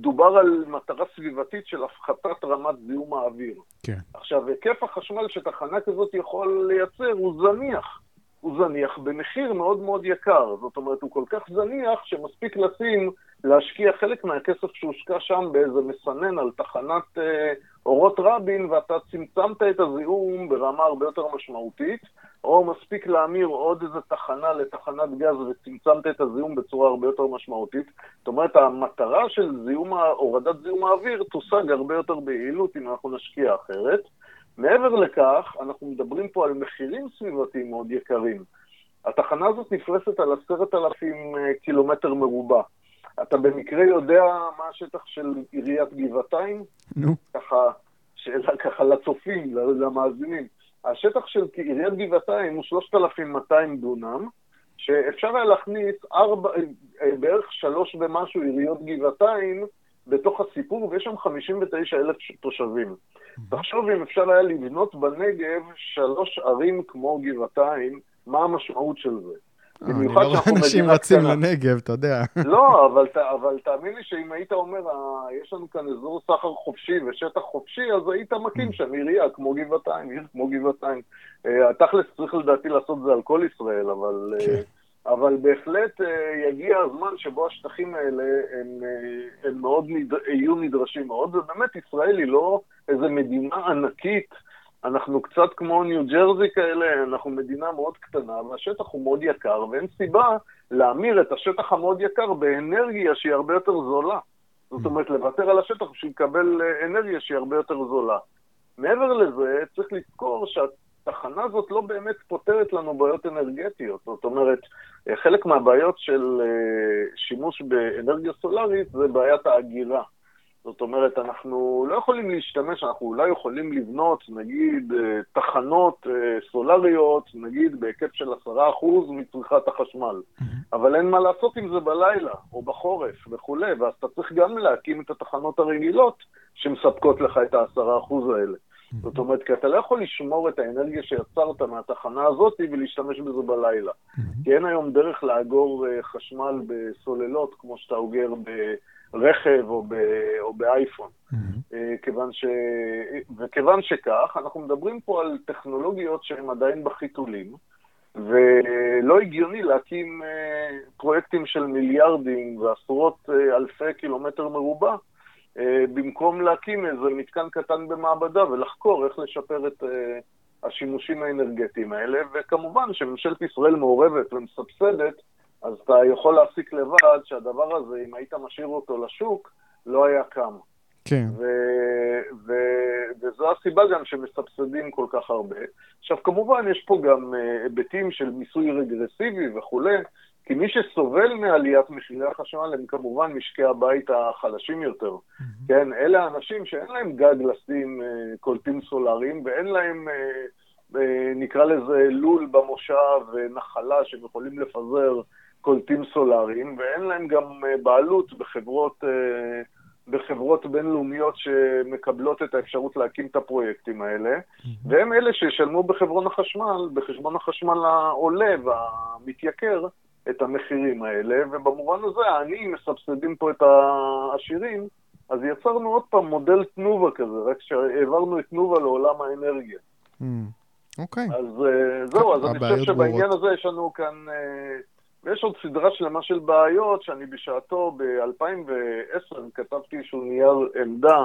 S2: דובר על מטרה סביבתית של הפחתת רמת זיהום האוויר. כן. עכשיו, היקף החשמל שתחנה כזאת יכול לייצר הוא זניח. הוא זניח במחיר מאוד מאוד יקר. זאת אומרת, הוא כל כך זניח שמספיק לשים, להשקיע חלק מהכסף שהושקע שם באיזה מסנן על תחנת אה, אורות רבין, ואתה צמצמת את הזיהום ברמה הרבה יותר משמעותית, או מספיק להמיר עוד איזה תחנה לתחנת גז וצמצמת את הזיהום בצורה הרבה יותר משמעותית. זאת אומרת, המטרה של זיהום, הורדת זיהום האוויר תושג הרבה יותר ביעילות אם אנחנו נשקיע אחרת. מעבר לכך, אנחנו מדברים פה על מחירים סביבתיים מאוד יקרים. התחנה הזאת נפרסת על עשרת אלפים אה, קילומטר מרובע. אתה במקרה יודע מה השטח של עיריית גבעתיים?
S1: נו.
S2: ככה, שאלה ככה לצופים, למאזינים. השטח של עיריית גבעתיים הוא 3,200 דונם, שאפשר היה להכניס ארבע, אה, בערך שלוש ומשהו עיריות גבעתיים בתוך הסיפור, ויש שם 59 אלף תושבים. תחשוב אם אפשר היה לבנות בנגב שלוש ערים כמו גבעתיים, מה המשמעות של זה?
S1: אה, אני לא רואה אנשים רצים לנגב, אתה יודע.
S2: לא, אבל, אבל תאמין לי שאם היית אומר, אה, יש לנו כאן אזור סחר חופשי ושטח חופשי, אז היית מקים שם עירייה כמו גבעתיים, עיר כמו גבעתיים. אה, תכלס צריך לדעתי לעשות זה על כל ישראל, אבל... כן. אבל בהחלט יגיע הזמן שבו השטחים האלה הם, הם מאוד נד... יהיו נדרשים מאוד, ובאמת ישראל היא לא איזה מדינה ענקית אנחנו קצת כמו ניו ג'רזי כאלה, אנחנו מדינה מאוד קטנה, והשטח הוא מאוד יקר, ואין סיבה להמיר את השטח המאוד יקר באנרגיה שהיא הרבה יותר זולה. זאת אומרת, לוותר על השטח בשביל לקבל אה, אנרגיה שהיא הרבה יותר זולה. מעבר לזה, צריך לזכור שהתחנה הזאת לא באמת פותרת לנו בעיות אנרגטיות. זאת אומרת, אה, חלק מהבעיות של אה, שימוש באנרגיה סולארית זה בעיית ההגירה. זאת אומרת, אנחנו לא יכולים להשתמש, אנחנו אולי יכולים לבנות, נגיד, אה, תחנות אה, סולריות, נגיד, בהיקף של 10% מצריכת החשמל. Mm-hmm. אבל אין מה לעשות עם זה בלילה, או בחורף וכולי, ואז אתה צריך גם להקים את התחנות הרגילות שמספקות לך את ה-10% האלה. Mm-hmm. זאת אומרת, כי אתה לא יכול לשמור את האנרגיה שיצרת מהתחנה הזאת ולהשתמש בזה בלילה. Mm-hmm. כי אין היום דרך לאגור אה, חשמל בסוללות כמו שאתה אוגר ב... רכב או, ב, או באייפון. Mm-hmm. כיוון ש... וכיוון שכך, אנחנו מדברים פה על טכנולוגיות שהן עדיין בחיתולים, ולא הגיוני להקים אה, פרויקטים של מיליארדים ועשרות אה, אלפי קילומטר מרובע, במקום להקים איזה מתקן קטן במעבדה ולחקור איך לשפר את השימושים האנרגטיים האלה, וכמובן שממשלת ישראל מעורבת ומסבסדת אז אתה יכול להסיק לבד שהדבר הזה, אם היית משאיר אותו לשוק, לא היה קם.
S1: כן.
S2: ו- ו- וזו הסיבה גם שמסבסדים כל כך הרבה. עכשיו, כמובן, יש פה גם uh, היבטים של מיסוי רגרסיבי וכולי, כי מי שסובל מעליית מחירי החשמל הם כמובן משקי הבית החלשים יותר. Mm-hmm. כן, אלה האנשים שאין להם גג לשים uh, קולטים סולאריים ואין להם, uh, נקרא לזה לול במושב ונחלה שהם יכולים לפזר קולטים סולאריים, ואין להם גם אה, בעלות בחברות, אה, בחברות בינלאומיות שמקבלות את האפשרות להקים את הפרויקטים האלה, והם אלה שישלמו בחברון החשמל, בחשבון החשמל העולה והמתייקר, את המחירים האלה, ובמובן הזה העניים מסבסדים פה את העשירים, אז יצרנו עוד פעם מודל תנובה כזה, רק שהעברנו את תנובה לעולם האנרגיה.
S1: אוקיי.
S2: אז אה, זהו, אז אני חושב שבעניין הזה יש לנו כאן ויש עוד סדרה שלמה של בעיות שאני בשעתו, ב-2010, כתבתי איזשהו נייר עמדה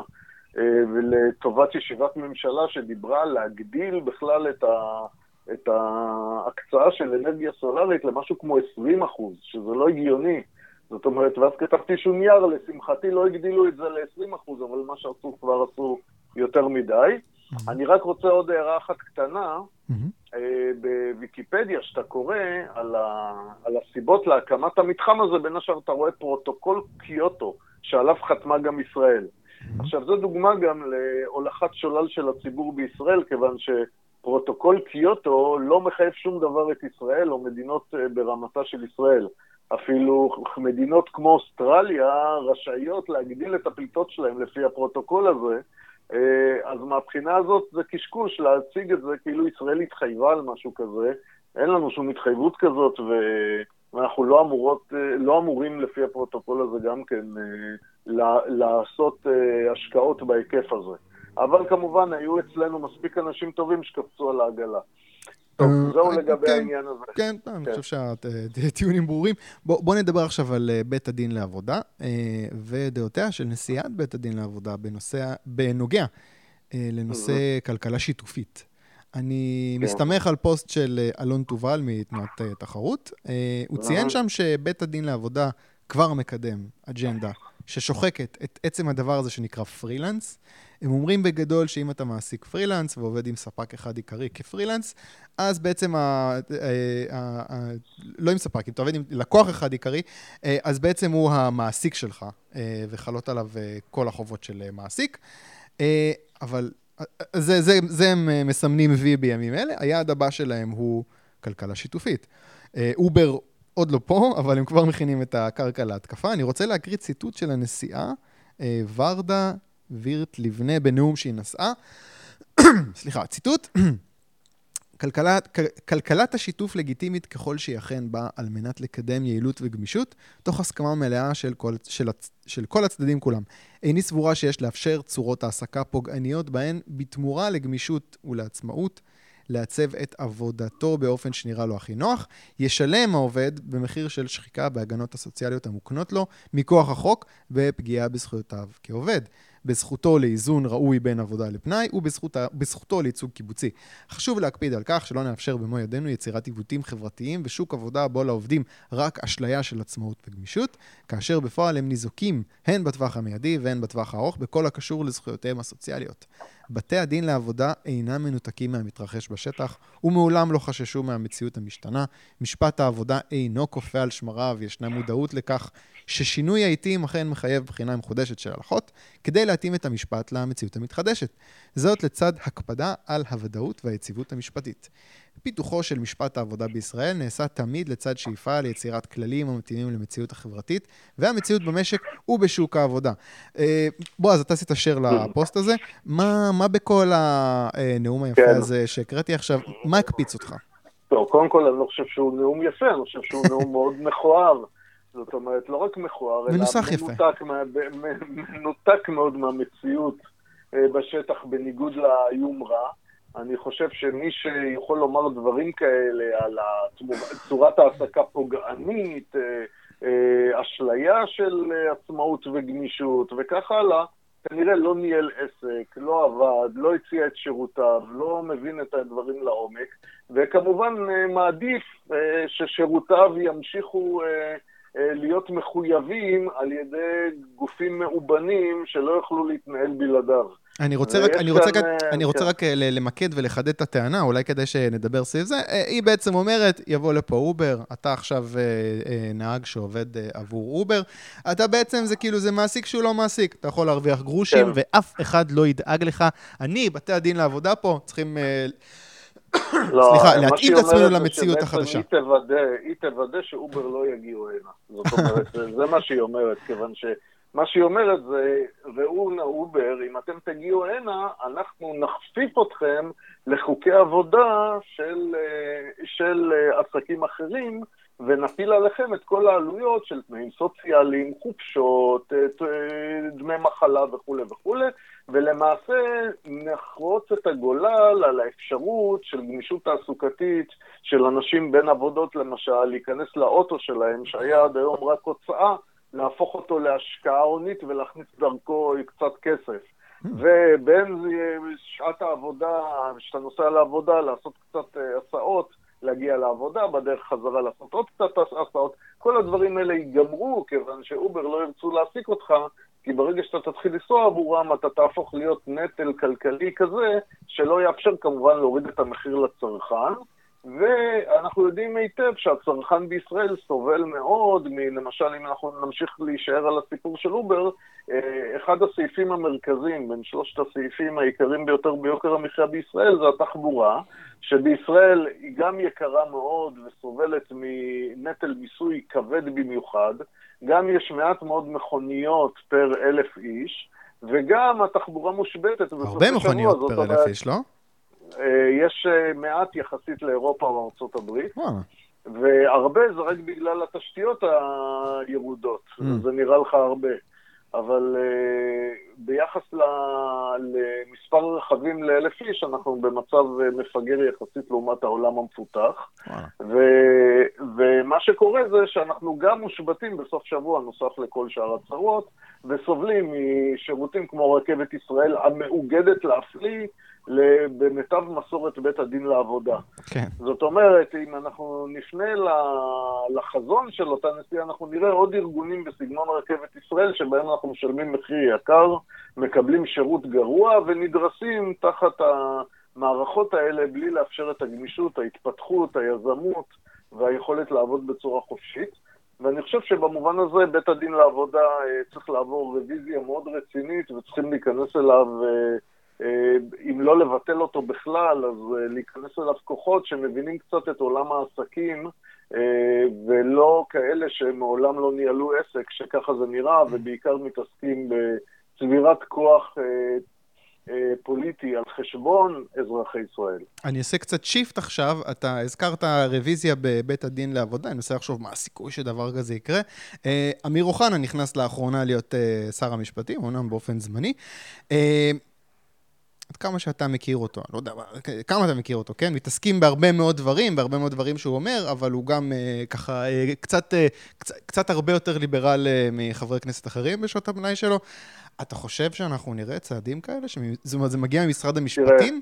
S2: ולטובת ישיבת ממשלה שדיברה על להגדיל בכלל את, ה, את ההקצאה של אנרגיה סולארית למשהו כמו 20 אחוז, שזה לא הגיוני. זאת אומרת, ואז כתבתי שהוא נייר, לשמחתי לא הגדילו את זה ל-20 אחוז, אבל מה שעשו כבר עשו יותר מדי. Mm-hmm. אני רק רוצה עוד הערה אחת קטנה. Mm-hmm. בוויקיפדיה, שאתה קורא על, ה, על הסיבות להקמת המתחם הזה, בין השאר אתה רואה פרוטוקול קיוטו, שעליו חתמה גם ישראל. Mm-hmm. עכשיו, זו דוגמה גם להולכת שולל של הציבור בישראל, כיוון שפרוטוקול קיוטו לא מחייב שום דבר את ישראל או מדינות אה, ברמתה של ישראל. אפילו מדינות כמו אוסטרליה רשאיות להגדיל את הפליטות שלהם לפי הפרוטוקול הזה, אה, אז מהבחינה הזאת זה קשקוש להציג את זה כאילו ישראל התחייבה על משהו כזה. אין לנו שום התחייבות כזאת, ואנחנו לא, אמורות, אה, לא אמורים לפי הפרוטוקול הזה גם כן אה, לעשות השקעות בהיקף הזה. אבל כמובן, היו אצלנו מספיק אנשים טובים שקפצו על העגלה. טוב, אה, זהו לגבי כן, העניין הזה.
S1: כן, אני כן. חושב שהטיעונים ברורים. בואו נדבר עכשיו על אה, בית הדין לעבודה אה, ודעותיה של נשיאת בית הדין לעבודה בנוגע לנושא כלכלה שיתופית. אני כן. מסתמך על פוסט של אלון תובל מתנועת תחרות. הוא ציין שם שבית הדין לעבודה כבר מקדם אג'נדה ששוחקת את עצם הדבר הזה שנקרא פרילנס. הם אומרים בגדול שאם אתה מעסיק פרילנס ועובד עם ספק אחד עיקרי כפרילנס, אז בעצם, ה, ה, ה, ה, לא עם ספק, אם אתה עובד עם לקוח אחד עיקרי, אה, אז בעצם הוא המעסיק שלך, אה, וחלות עליו אה, כל החובות של מעסיק. אבל זה, זה, זה הם מסמנים וי בימים אלה. היעד הבא שלהם הוא כלכלה שיתופית. אובר עוד לא פה, אבל הם כבר מכינים את הקרקע להתקפה. אני רוצה להקריא ציטוט של הנשיאה ורדה וירט לבנה בנאום שהיא נשאה. סליחה, ציטוט. כלכלת, כלכלת השיתוף לגיטימית ככל שהיא אכן באה על מנת לקדם יעילות וגמישות, תוך הסכמה מלאה של כל, של, של כל הצדדים כולם. איני סבורה שיש לאפשר צורות העסקה פוגעניות בהן בתמורה לגמישות ולעצמאות. לעצב את עבודתו באופן שנראה לו הכי נוח, ישלם העובד במחיר של שחיקה בהגנות הסוציאליות המוקנות לו מכוח החוק ופגיעה בזכויותיו כעובד. בזכותו לאיזון ראוי בין עבודה לפנאי ובזכותו לייצוג קיבוצי. חשוב להקפיד על כך שלא נאפשר במו ידינו יצירת עיוותים חברתיים ושוק עבודה בו לעובדים רק אשליה של עצמאות וגמישות, כאשר בפועל הם ניזוקים הן בטווח המיידי והן בטווח הארוך בכל הקשור לזכויותיהם הסוציאליות. בתי הדין לעבודה אינם מנותקים מהמתרחש בשטח, ומעולם לא חששו מהמציאות המשתנה. משפט העבודה אינו כופה על שמריו, ישנה מודעות לכך ששינוי העיתים אכן מחייב בחינה מחודשת של הלכות, כדי להתאים את המשפט למציאות המתחדשת. זאת לצד הקפדה על הוודאות והיציבות המשפטית. פיתוחו של משפט העבודה בישראל נעשה תמיד לצד שאיפה ליצירת כללים המתאימים למציאות החברתית והמציאות במשק ובשוק העבודה. אה, בועז, אתה עשית share לפוסט הזה. מה, מה בכל הנאום היפה כן. הזה שהקראתי עכשיו, מה הקפיץ אותך?
S2: טוב, קודם כל אני לא חושב שהוא נאום יפה, אני חושב שהוא נאום מאוד מכוער. זאת אומרת, לא רק מכוער, אלא מנותק, מה, מנותק מאוד מהמציאות אה, בשטח, בניגוד ליומרה. אני חושב שמי שיכול לומר דברים כאלה על צורת העסקה פוגענית, אה, אה, אשליה של עצמאות וגמישות וכך הלאה, כנראה לא ניהל עסק, לא עבד, לא הציע את שירותיו, לא מבין את הדברים לעומק, וכמובן מעדיף ששירותיו ימשיכו להיות מחויבים על ידי גופים מאובנים שלא יוכלו להתנהל בלעדיו.
S1: אני רוצה רק, אני רוצה, רק, אני רוצה כן. רק אה, למקד ולחדד את הטענה, אולי כדי שנדבר סביב זה. אה, היא בעצם אומרת, יבוא לפה אובר, אתה עכשיו אה, נהג שעובד עבור אובר, אתה בעצם, זה כאילו, זה מעסיק שהוא לא מעסיק. אתה יכול להרוויח גרושים, כן. ואף אחד לא ידאג לך. אני, בתי הדין לעבודה פה, צריכים... לא, סליחה, להתאים את עצמנו למציאות החדשה.
S2: היא תוודא, היא תוודא שאובר לא יגיעו הנה. זאת אומרת, זה מה שהיא אומרת, כיוון ש... מה שהיא אומרת זה, ראו נא אובר, אם אתם תגיעו הנה, אנחנו נכפיף אתכם לחוקי עבודה של, אה, של אה, עסקים אחרים, ונפיל עליכם את כל העלויות של תנאים סוציאליים, חופשות, דמי מחלה וכולי וכולי, ולמעשה נחרוץ את הגולל על האפשרות של גמישות תעסוקתית של אנשים בין עבודות, למשל, להיכנס לאוטו שלהם, שהיה עד היום רק הוצאה, להפוך אותו להשקעה הונית ולהכניס דרכו קצת כסף. ובין שעת העבודה, כשאתה נוסע לעבודה, לעשות קצת אה, הסעות, להגיע לעבודה, בדרך חזרה לעשות עוד קצת הסעות, כל הדברים האלה ייגמרו, כיוון שאובר לא ירצו להעסיק אותך, כי ברגע שאתה תתחיל לנסוע עבורם, אתה תהפוך להיות נטל כלכלי כזה, שלא יאפשר כמובן להוריד את המחיר לצרכן. ואנחנו יודעים היטב שהצרכן בישראל סובל מאוד, למשל אם אנחנו נמשיך להישאר על הסיפור של אובר, אה, אחד הסעיפים המרכזיים בין שלושת הסעיפים העיקריים ביותר ביוקר המחיה בישראל זה התחבורה, שבישראל היא גם יקרה מאוד וסובלת מנטל מיסוי כבד במיוחד, גם יש מעט מאוד מכוניות פר אלף איש, וגם התחבורה מושבתת.
S1: הרבה מכוניות פר אלף איש, לא?
S2: אה, יש אה, מעט יחסית לאירופה וארצות הברית. והרבה זה רק בגלל התשתיות הירודות, mm. זה נראה לך הרבה. אבל uh, ביחס ל, למספר רכבים לאלף איש, אנחנו במצב מפגר יחסית לעומת העולם המפותח. ו, ומה שקורה זה שאנחנו גם מושבתים בסוף שבוע נוסף לכל שאר הצרות, וסובלים משירותים כמו רכבת ישראל המאוגדת להפליא. במיטב מסורת בית הדין לעבודה. כן. זאת אומרת, אם אנחנו נפנה לחזון של אותה נסיעה, אנחנו נראה עוד ארגונים בסגנון רכבת ישראל, שבהם אנחנו משלמים מחיר יקר, מקבלים שירות גרוע ונדרסים תחת המערכות האלה בלי לאפשר את הגמישות, ההתפתחות, היזמות והיכולת לעבוד בצורה חופשית. ואני חושב שבמובן הזה בית הדין לעבודה אה, צריך לעבור רוויזיה מאוד רצינית וצריכים להיכנס אליו אה, אם לא לבטל אותו בכלל, אז אה, להיכנס אליו כוחות שמבינים קצת את עולם העסקים, אה, ולא כאלה שמעולם לא ניהלו עסק, שככה זה נראה, ובעיקר מתעסקים בצבירת כוח פוליטי על חשבון אזרחי ישראל.
S1: אני אעשה קצת שיפט עכשיו, אתה הזכרת רוויזיה בבית הדין לעבודה, אני מנסה לחשוב מה הסיכוי שדבר כזה יקרה. אמיר אוחנה נכנס לאחרונה להיות שר המשפטים, אומנם באופן זמני. עד כמה שאתה מכיר אותו, לא יודע, כמה אתה מכיר אותו, כן? מתעסקים בהרבה מאוד דברים, בהרבה מאוד דברים שהוא אומר, אבל הוא גם אה, ככה אה, קצת, אה, קצת, קצת הרבה יותר ליברל אה, מחברי כנסת אחרים בשעות הפנאי שלו. אתה חושב שאנחנו נראה צעדים כאלה? זאת אומרת, זה מגיע ממשרד המשפטים?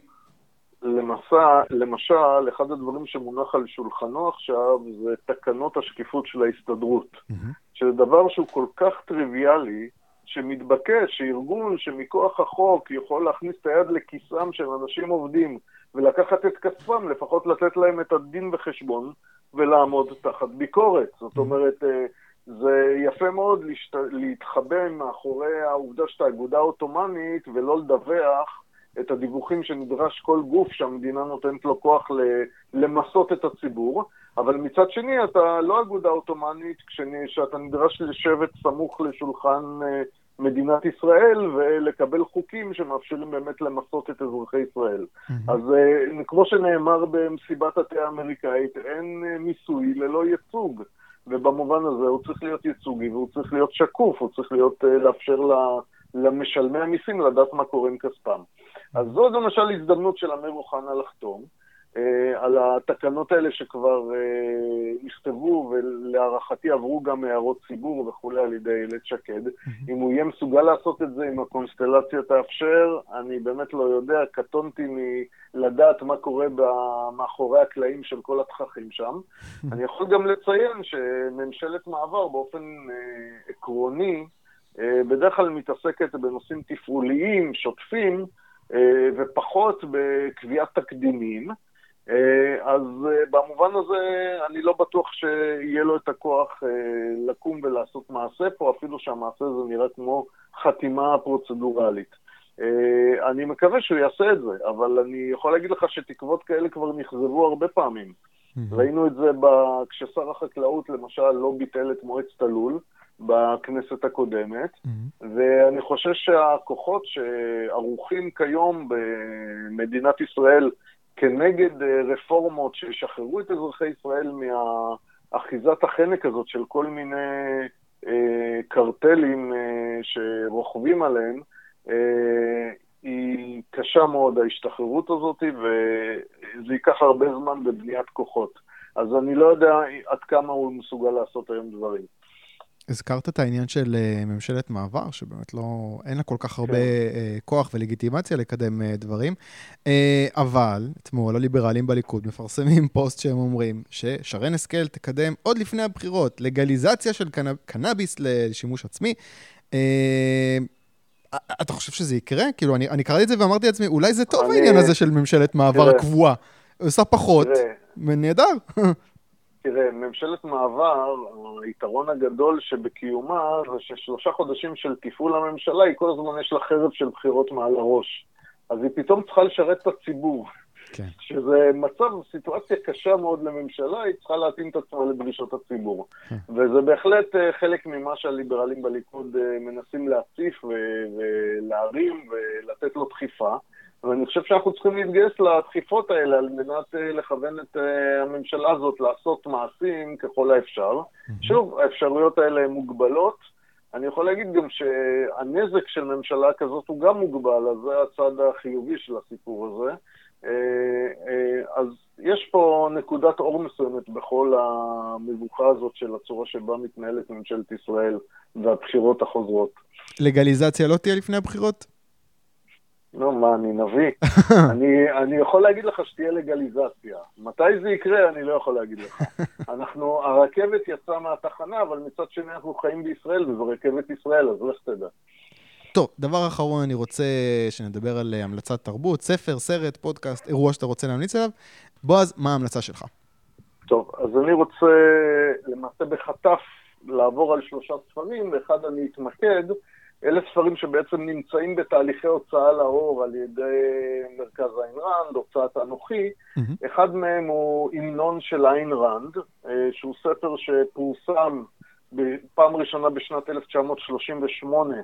S2: למסע, למשל, אחד הדברים שמונח על שולחנו עכשיו זה תקנות השקיפות של ההסתדרות, mm-hmm. שזה דבר שהוא כל כך טריוויאלי, שמתבקש שארגון שמכוח החוק יכול להכניס את היד לכיסם של אנשים עובדים ולקחת את כספם, לפחות לתת להם את הדין וחשבון ולעמוד תחת ביקורת. זאת אומרת, אה, זה יפה מאוד להשת... להתחבא מאחורי העובדה שאתה אגודה עות'מאנית ולא לדווח את הדיווחים שנדרש כל גוף שהמדינה נותנת לו כוח למסות את הציבור, אבל מצד שני אתה לא אגודה עות'מאנית כשאתה נדרש לשבת סמוך לשולחן אה, מדינת ישראל ולקבל חוקים שמאפשרים באמת למסות את אזרחי ישראל. Mm-hmm. אז uh, כמו שנאמר במסיבת התה האמריקאית, אין uh, מיסוי ללא ייצוג. ובמובן הזה הוא צריך להיות ייצוגי והוא צריך להיות שקוף, הוא צריך להיות, uh, לאפשר למשלמי המיסים לדעת מה קורה עם כספם. אז זו למשל הזדמנות של אמיר אוחנה לחתום. אה, על התקנות האלה שכבר אה, נכתבו ולהערכתי עברו גם הערות ציבור וכולי על ידי איילת שקד. אם הוא יהיה מסוגל לעשות את זה, אם הקונסטלציה תאפשר, אני באמת לא יודע, קטונתי מלדעת מה קורה מאחורי הקלעים של כל התככים שם. אני יכול גם לציין שממשלת מעבר באופן אה, עקרוני, בדרך כלל מתעסקת בנושאים תפעוליים, שוטפים, ופחות בקביעת תקדימים. אה, אז אה, במובן הזה אני לא בטוח שיהיה לו את הכוח אה, לקום ולעשות מעשה פה, אפילו שהמעשה הזה נראה כמו חתימה פרוצדורלית. אני מקווה שהוא יעשה את זה, אבל אני יכול להגיד לך שתקוות כאלה כבר נכזבו הרבה פעמים. ראינו את זה ב... כששר החקלאות למשל לא ביטל את מועצת הלול, בכנסת הקודמת. ואני חושב שהכוחות שערוכים כיום במדינת ישראל כנגד אה, רפורמות שישחררו את אזרחי ישראל מאחיזת החנק הזאת של כל מיני אה, קרטלים אה, שרוכבים עליהם, היא קשה מאוד, ההשתחררות הזאת, וזה ייקח הרבה זמן בבניית כוחות. אז אני לא יודע עד כמה הוא מסוגל לעשות היום דברים.
S1: הזכרת את העניין של אה, ממשלת מעבר, שבאמת לא, אין לה כל כך הרבה כן. אה, כוח ולגיטימציה לקדם אה, דברים, אבל אתמול הליברלים בליכוד מפרסמים פוסט שהם אומרים ששרן השכל תקדם עוד לפני הבחירות לגליזציה של קנ... קנאביס לשימוש עצמי. אתה חושב שזה יקרה? כאילו, אני, אני קראתי את זה ואמרתי לעצמי, אולי זה טוב אני... העניין הזה של ממשלת מעבר קבועה. עושה פחות, ונהדר.
S2: תראה, ממשלת מעבר, היתרון הגדול שבקיומה זה ששלושה חודשים של תפעול הממשלה, היא כל הזמן יש לה חרב של בחירות מעל הראש. אז היא פתאום צריכה לשרת את הציבור. כן. שזה מצב, סיטואציה קשה מאוד לממשלה, היא צריכה להתאים את עצמה לדרישות הציבור. כן. וזה בהחלט אה, חלק ממה שהליברלים בליכוד אה, מנסים להציף ולהרים ולתת לו דחיפה. ואני חושב שאנחנו צריכים להתגייס לדחיפות האלה על מנת אה, לכוון את אה, הממשלה הזאת לעשות מעשים ככל האפשר. שוב, האפשרויות האלה הן מוגבלות. אני יכול להגיד גם שהנזק של ממשלה כזאת הוא גם מוגבל, אז זה הצד החיובי של הסיפור הזה. אה, אז יש פה נקודת אור מסוימת בכל המבוכה הזאת של הצורה שבה מתנהלת ממשלת ישראל והבחירות החוזרות.
S1: לגליזציה לא תהיה לפני הבחירות?
S2: נו, מה, אני נביא? אני, אני יכול להגיד לך שתהיה לגליזציה. מתי זה יקרה, אני לא יכול להגיד לך. אנחנו, הרכבת יצאה מהתחנה, אבל מצד שני אנחנו חיים בישראל, וזו רכבת ישראל, אז לך תדע.
S1: טוב, דבר אחרון, אני רוצה שנדבר על אה, המלצת תרבות, ספר, סרט, פודקאסט, אירוע שאתה רוצה להמליץ עליו. בועז, מה ההמלצה שלך?
S2: טוב, אז אני רוצה למעשה בחטף לעבור על שלושה ספרים, ואחד אני אתמקד. אלה ספרים שבעצם נמצאים בתהליכי הוצאה לאור על ידי מרכז איין ראנד, הוצאת אנוכי. Mm-hmm. אחד מהם הוא המנון של איין ראנד, אה, שהוא ספר שפורסם בפעם ראשונה בשנת 1938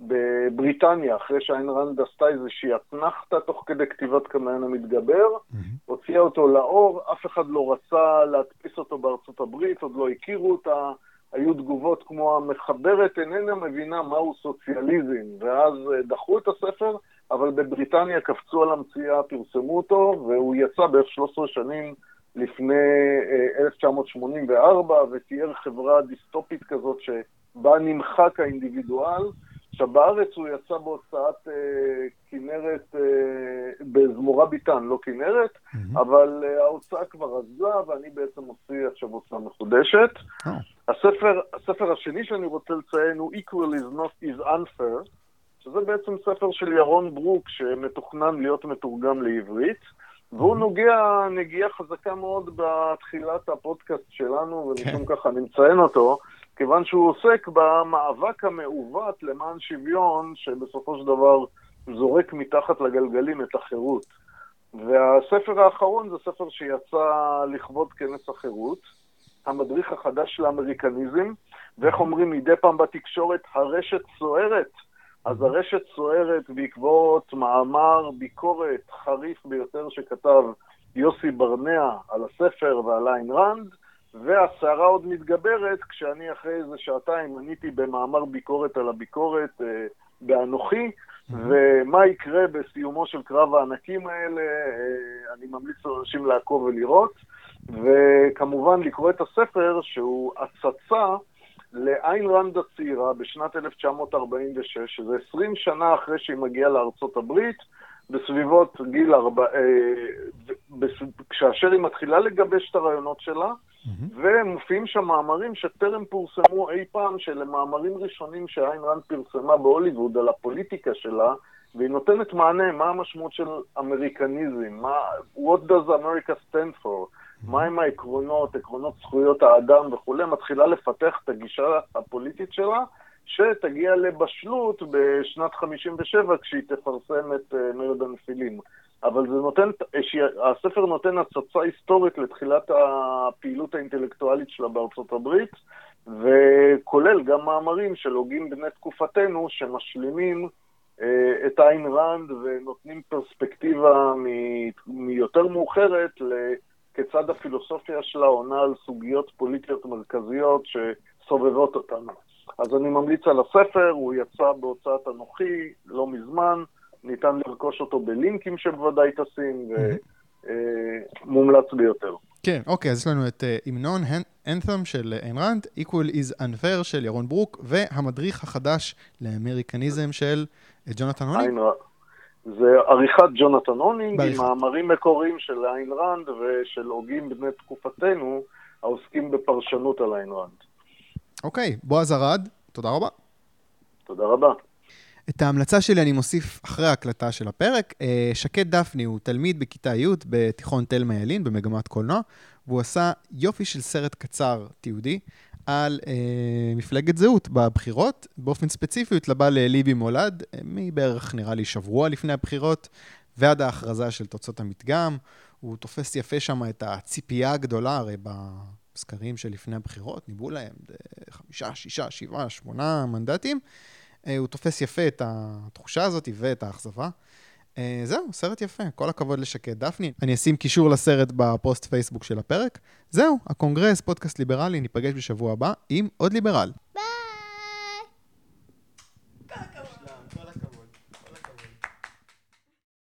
S2: בבריטניה, אחרי שאיין ראנד עשתה איזושהי אתנחתא תוך כדי כתיבת קמיין המתגבר, mm-hmm. הוציאה אותו לאור, אף אחד לא רצה להדפיס אותו בארצות הברית, עוד לא הכירו אותה. היו תגובות כמו המחברת איננה מבינה מהו סוציאליזם, ואז אה, דחו את הספר, אבל בבריטניה קפצו על המציאה, פרסמו אותו, והוא יצא בערך 13 שנים לפני 1984, אה, ותיאר חברה דיסטופית כזאת שבה נמחק האינדיבידואל. עכשיו, בארץ הוא יצא בהוצאת אה, כנרת, אה, בזמורה ביטן, לא כנרת, mm-hmm. אבל אה, ההוצאה כבר עזבה, ואני בעצם מוציא עכשיו הוצאה מחודשת. Oh. הספר, הספר השני שאני רוצה לציין הוא Equal is not is unfair, שזה בעצם ספר של ירון ברוק, שמתוכנן להיות מתורגם לעברית. והוא. נוגע נגיעה חזקה מאוד בתחילת הפודקאסט שלנו, ומשום כן. כך אני מציין אותו. כיוון שהוא עוסק במאבק המעוות למען שוויון, שבסופו של דבר זורק מתחת לגלגלים את החירות. והספר האחרון זה ספר שיצא לכבוד כנס החירות, המדריך החדש לאמריקניזם, ואיך אומרים מדי פעם בתקשורת, הרשת סוערת. אז הרשת סוערת בעקבות מאמר ביקורת חריף ביותר שכתב יוסי ברנע על הספר ועל איין ראנד, והסערה עוד מתגברת כשאני אחרי איזה שעתיים עניתי במאמר ביקורת על הביקורת אה, באנוכי, mm-hmm. ומה יקרה בסיומו של קרב הענקים האלה, אה, אני ממליץ לאנשים לעקוב ולראות, וכמובן לקרוא את הספר שהוא הצצה לאיין ראנד הצעירה בשנת 1946, שזה 20 שנה אחרי שהיא מגיעה לארצות הברית, בסביבות גיל ארבע... אה, כאשר היא מתחילה לגבש את הרעיונות שלה, Mm-hmm. ומופיעים שם מאמרים שטרם פורסמו אי פעם, שאלה מאמרים ראשונים שאיין רנד פרסמה בהוליווד על הפוליטיקה שלה, והיא נותנת מענה, מה המשמעות של אמריקניזם, מה, what does America stand for, mm-hmm. מהם העקרונות, עקרונות זכויות האדם וכולי, מתחילה לפתח את הגישה הפוליטית שלה, שתגיע לבשלות בשנת 57' כשהיא תפרסם את uh, מרד הנפילים. אבל זה נותן, הספר נותן הצצה היסטורית לתחילת הפעילות האינטלקטואלית שלה בארצות הברית, וכולל גם מאמרים של הוגים בני תקופתנו שמשלימים אה, את איין ראנד ונותנים פרספקטיבה מיותר מאוחרת כיצד הפילוסופיה שלה עונה על סוגיות פוליטיות מרכזיות שסובבות אותנו. אז אני ממליץ על הספר, הוא יצא בהוצאת אנוכי לא מזמן, ניתן לרכוש אותו בלינקים שבוודאי טסים, ומומלץ ביותר.
S1: כן, אוקיי, אז יש לנו את uh, המנון, אנת'ם של איין ראנד, Equal is Unfair של ירון ברוק, והמדריך החדש לאמריקניזם של ג'ונתן הונינג.
S2: זה בעריכת ג'ונתן הונינג, עם מאמרים מקוריים של איין ראנד ושל הוגים בני תקופתנו, העוסקים בפרשנות על איין ראנד.
S1: אוקיי, בועז ארד, תודה רבה.
S2: תודה רבה.
S1: את ההמלצה שלי אני מוסיף אחרי ההקלטה של הפרק. אה, שקד דפני הוא תלמיד בכיתה י' בתיכון תלמה ילין במגמת קולנוע, והוא עשה יופי של סרט קצר תיעודי על אה, מפלגת זהות בבחירות. באופן ספציפי הוא התלבא לליבי מולד, אה, מבערך נראה לי שבוע לפני הבחירות, ועד ההכרזה של תוצאות המדגם. הוא תופס יפה שם את הציפייה הגדולה, הרי בסקרים שלפני הבחירות ניבאו להם חמישה, שישה, שבעה, שמונה מנדטים. אה, הוא תופס יפה את התחושה הזאת ואת האכזבה. אה, זהו, סרט יפה, כל הכבוד לשקד דפני. אני אשים קישור לסרט בפוסט פייסבוק של הפרק. זהו, הקונגרס, פודקאסט ליברלי, ניפגש בשבוע הבא עם עוד ליברל.